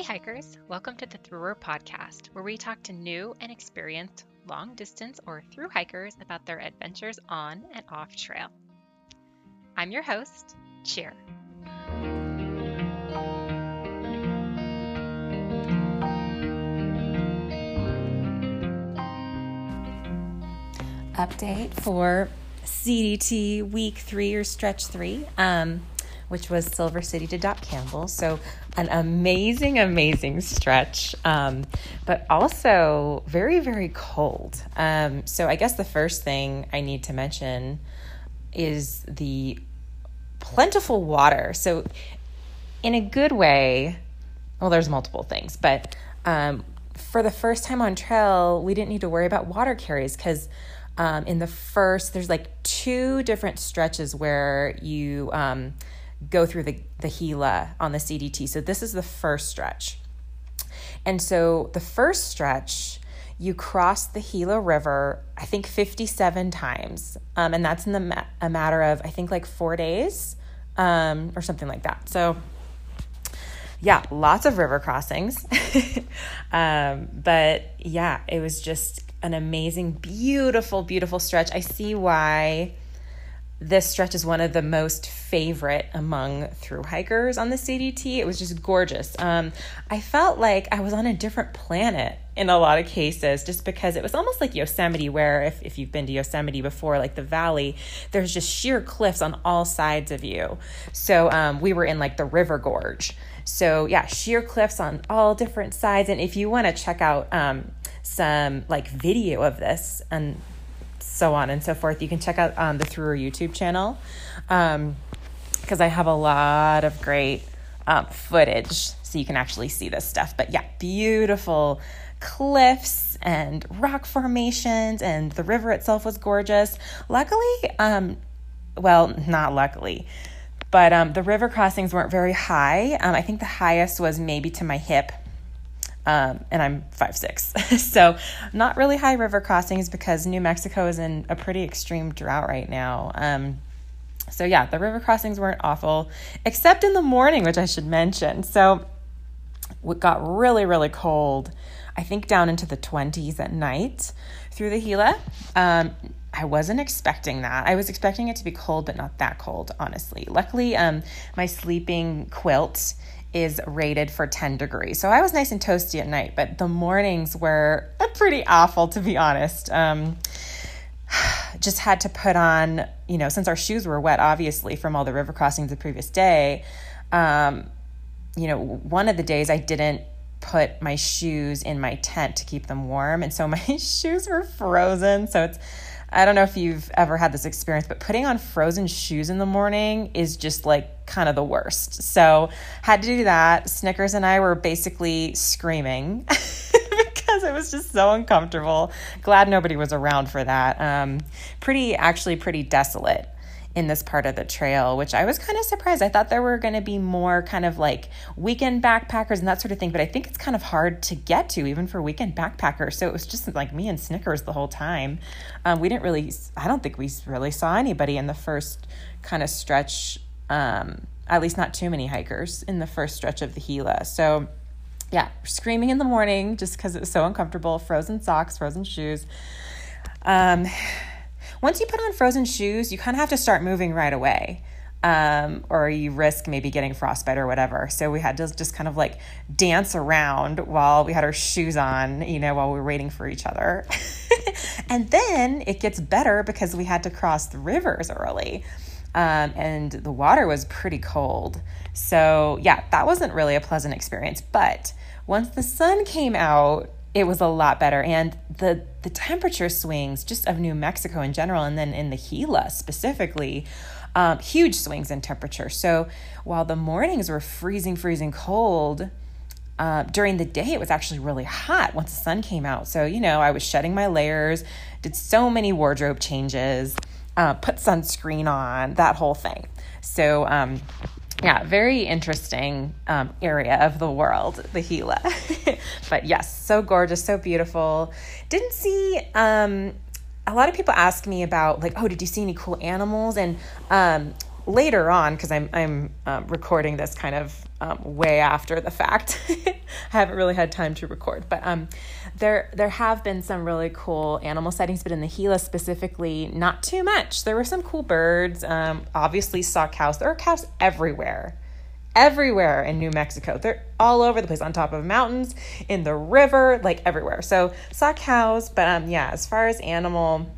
Hey hikers, welcome to the Througher podcast, where we talk to new and experienced long distance or through hikers about their adventures on and off trail. I'm your host, Cheer. Update for CDT week three or stretch three. Um, which was Silver City to Doc Campbell. So, an amazing, amazing stretch, um, but also very, very cold. Um, so, I guess the first thing I need to mention is the plentiful water. So, in a good way, well, there's multiple things, but um, for the first time on trail, we didn't need to worry about water carries because um, in the first, there's like two different stretches where you um, go through the, the Gila on the CDT. So this is the first stretch. And so the first stretch, you cross the Gila River, I think 57 times. Um, and that's in the ma- a matter of, I think, like four days um, or something like that. So, yeah, lots of river crossings. um, but yeah, it was just an amazing, beautiful, beautiful stretch. I see why this stretch is one of the most favorite among through hikers on the CDT. It was just gorgeous. Um, I felt like I was on a different planet in a lot of cases just because it was almost like Yosemite, where if, if you've been to Yosemite before, like the valley, there's just sheer cliffs on all sides of you. So um, we were in like the river gorge. So yeah, sheer cliffs on all different sides. And if you want to check out um, some like video of this and so on and so forth. You can check out um, the Through YouTube channel because um, I have a lot of great um, footage so you can actually see this stuff. But yeah, beautiful cliffs and rock formations, and the river itself was gorgeous. Luckily, um, well, not luckily. But um, the river crossings weren't very high. Um, I think the highest was maybe to my hip, um, and I'm five six, so not really high river crossings because New Mexico is in a pretty extreme drought right now. Um, so yeah, the river crossings weren't awful, except in the morning, which I should mention. So it got really really cold. I think down into the 20s at night through the Gila. Um, I wasn't expecting that. I was expecting it to be cold, but not that cold, honestly. Luckily, um, my sleeping quilt is rated for 10 degrees. So I was nice and toasty at night, but the mornings were pretty awful, to be honest. Um, just had to put on, you know, since our shoes were wet, obviously, from all the river crossings the previous day. Um, you know, one of the days I didn't put my shoes in my tent to keep them warm. And so my shoes were frozen. So it's, I don't know if you've ever had this experience, but putting on frozen shoes in the morning is just like kind of the worst. So, had to do that. Snickers and I were basically screaming because it was just so uncomfortable. Glad nobody was around for that. Um, pretty, actually, pretty desolate in this part of the trail, which I was kind of surprised. I thought there were going to be more kind of like weekend backpackers and that sort of thing, but I think it's kind of hard to get to even for weekend backpackers. So it was just like me and Snickers the whole time. Um, we didn't really, I don't think we really saw anybody in the first kind of stretch, um, at least not too many hikers in the first stretch of the Gila. So yeah, screaming in the morning just because it was so uncomfortable, frozen socks, frozen shoes. Um, once you put on frozen shoes, you kind of have to start moving right away. Um, or you risk maybe getting frostbite or whatever. So we had to just kind of like dance around while we had our shoes on, you know, while we were waiting for each other. and then it gets better because we had to cross the rivers early. Um, and the water was pretty cold. So, yeah, that wasn't really a pleasant experience. But once the sun came out, it was a lot better. And the the temperature swings just of New Mexico in general, and then in the Gila specifically, um, huge swings in temperature. So while the mornings were freezing, freezing cold. Uh, during the day, it was actually really hot once the sun came out. So, you know, I was shedding my layers, did so many wardrobe changes, uh, put sunscreen on, that whole thing. So, um, yeah, very interesting um, area of the world, the Gila. but yes, so gorgeous, so beautiful. Didn't see. Um, a lot of people ask me about like, oh, did you see any cool animals? And um, later on, because I'm I'm uh, recording this kind of um, way after the fact. I haven't really had time to record, but um, there there have been some really cool animal sightings, but in the Gila specifically, not too much. There were some cool birds. Um, obviously, saw cows. There are cows everywhere, everywhere in New Mexico. They're all over the place, on top of mountains, in the river, like everywhere. So saw cows, but um, yeah, as far as animal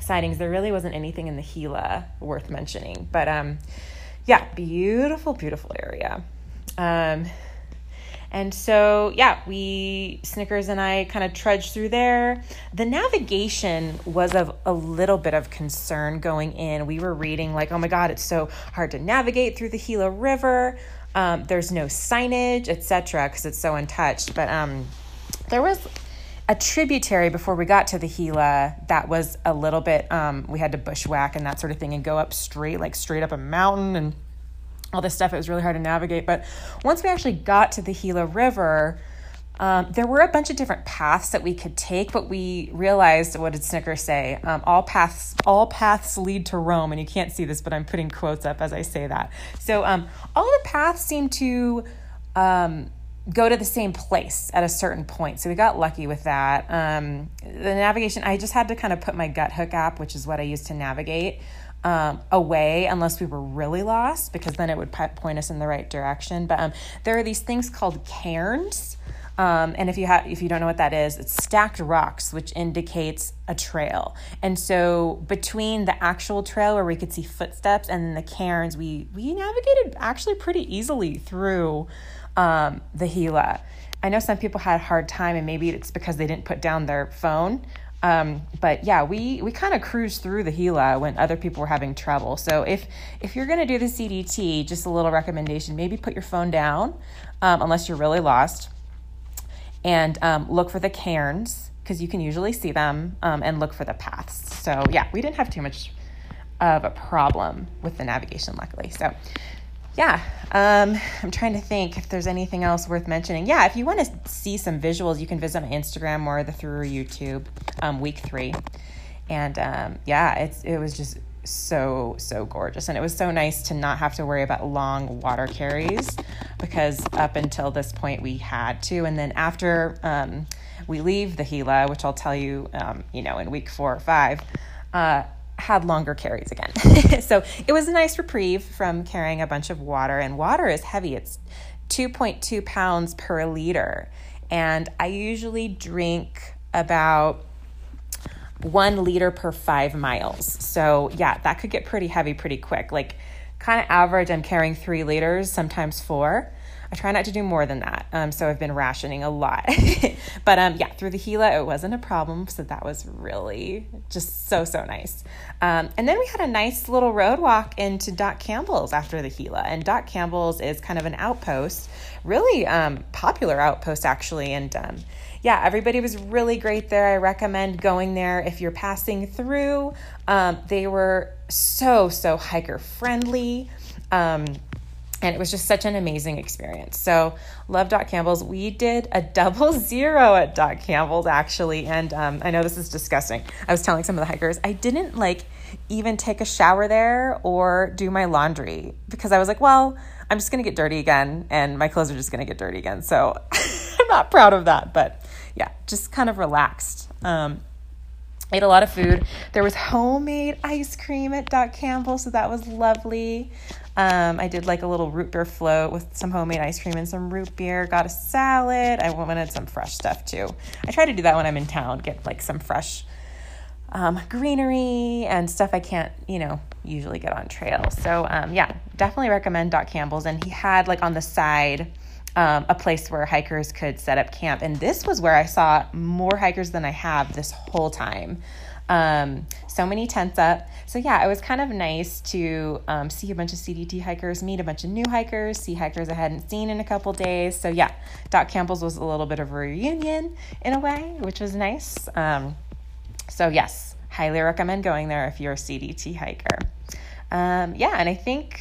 sightings, there really wasn't anything in the Gila worth mentioning. But um, yeah, beautiful, beautiful area. Um, and so, yeah, we, Snickers and I kind of trudged through there. The navigation was of a little bit of concern going in. We were reading, like, oh my God, it's so hard to navigate through the Gila River. Um, there's no signage, etc., because it's so untouched. But um, there was a tributary before we got to the Gila that was a little bit, um, we had to bushwhack and that sort of thing and go up straight, like straight up a mountain and all this stuff. It was really hard to navigate. But once we actually got to the Gila River, um, there were a bunch of different paths that we could take, but we realized what did Snicker say? Um, all paths, all paths lead to Rome, and you can't see this, but I'm putting quotes up as I say that. So um, all the paths seem to um, go to the same place at a certain point. So we got lucky with that. Um, the navigation, I just had to kind of put my Guthook app, which is what I use to navigate um, away unless we were really lost because then it would point us in the right direction. But um, there are these things called cairns. Um, and if you have, if you don't know what that is, it's stacked rocks, which indicates a trail. And so between the actual trail where we could see footsteps and the cairns, we we navigated actually pretty easily through um, the Gila. I know some people had a hard time, and maybe it's because they didn't put down their phone. Um, but yeah, we we kind of cruised through the Gila when other people were having trouble. So if if you're gonna do the CDT, just a little recommendation: maybe put your phone down, um, unless you're really lost, and um, look for the cairns because you can usually see them, um, and look for the paths. So yeah, we didn't have too much of a problem with the navigation, luckily. So yeah, um, I'm trying to think if there's anything else worth mentioning. Yeah, if you want to see some visuals, you can visit my Instagram or the through YouTube, um, week three, and um, yeah, it's it was just so so gorgeous, and it was so nice to not have to worry about long water carries because up until this point we had to, and then after um, we leave the Gila, which I'll tell you, um, you know, in week four or five. Uh, had longer carries again. so it was a nice reprieve from carrying a bunch of water, and water is heavy. It's 2.2 pounds per liter. And I usually drink about one liter per five miles. So, yeah, that could get pretty heavy pretty quick. Like, kind of average, I'm carrying three liters, sometimes four. I try not to do more than that. Um, so I've been rationing a lot. but um, yeah, through the Gila, it wasn't a problem. So that was really just so, so nice. Um, and then we had a nice little road walk into Doc Campbell's after the Gila. And Doc Campbell's is kind of an outpost, really um, popular outpost, actually. And um, yeah, everybody was really great there. I recommend going there if you're passing through. Um, they were so, so hiker friendly. Um, and it was just such an amazing experience. So, love Doc Campbell's. We did a double zero at Doc Campbell's actually, and um, I know this is disgusting. I was telling some of the hikers I didn't like even take a shower there or do my laundry because I was like, well, I'm just gonna get dirty again, and my clothes are just gonna get dirty again. So, I'm not proud of that, but yeah, just kind of relaxed. Um, ate a lot of food. There was homemade ice cream at Doc Campbell, so that was lovely. Um, I did like a little root beer float with some homemade ice cream and some root beer. Got a salad. I wanted some fresh stuff too. I try to do that when I'm in town. Get like some fresh um, greenery and stuff I can't, you know, usually get on trail. So um, yeah, definitely recommend Doc Campbell's. And he had like on the side um, a place where hikers could set up camp. And this was where I saw more hikers than I have this whole time. Um, so many tents up. So yeah, it was kind of nice to um, see a bunch of CDT hikers, meet a bunch of new hikers, see hikers I hadn't seen in a couple days. So yeah, Doc Campbell's was a little bit of a reunion in a way, which was nice. Um, so yes, highly recommend going there if you're a CDT hiker. Um, yeah, and I think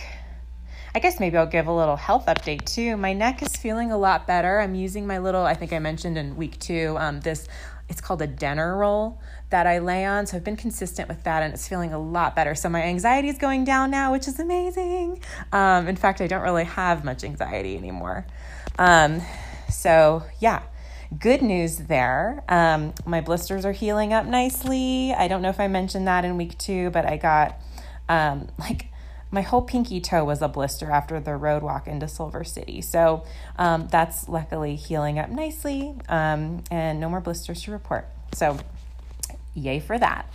I guess maybe I'll give a little health update too. My neck is feeling a lot better. I'm using my little, I think I mentioned in week two, um, this it's called a Denneroll that I lay on. So I've been consistent with that and it's feeling a lot better. So my anxiety is going down now, which is amazing. Um, in fact, I don't really have much anxiety anymore. Um, so yeah, good news there. Um, my blisters are healing up nicely. I don't know if I mentioned that in week two, but I got um, like my whole pinky toe was a blister after the road walk into Silver City. So um, that's luckily healing up nicely um, and no more blisters to report. So yay for that.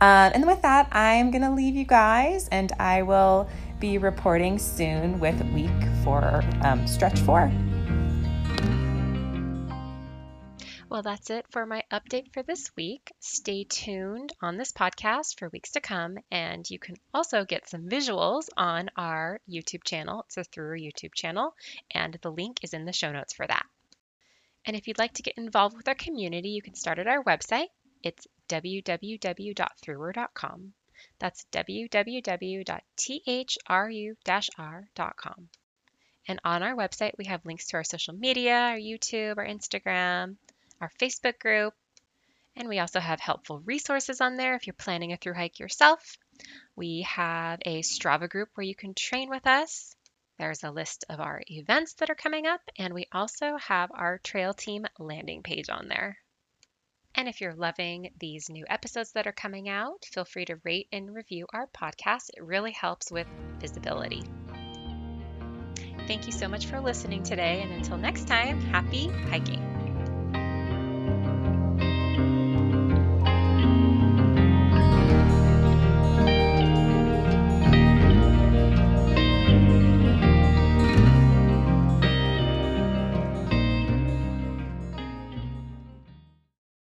uh, and with that, I'm going to leave you guys and I will be reporting soon with week four, um, stretch four. Well, that's it for my update for this week. Stay tuned on this podcast for weeks to come, and you can also get some visuals on our YouTube channel. It's a through YouTube channel, and the link is in the show notes for that. And if you'd like to get involved with our community, you can start at our website. It's www.throughher.com. That's www.thru-r.com. And on our website, we have links to our social media, our YouTube, our Instagram, our Facebook group, and we also have helpful resources on there if you're planning a through hike yourself. We have a Strava group where you can train with us. There's a list of our events that are coming up, and we also have our trail team landing page on there. And if you're loving these new episodes that are coming out, feel free to rate and review our podcast. It really helps with visibility. Thank you so much for listening today, and until next time, happy hiking.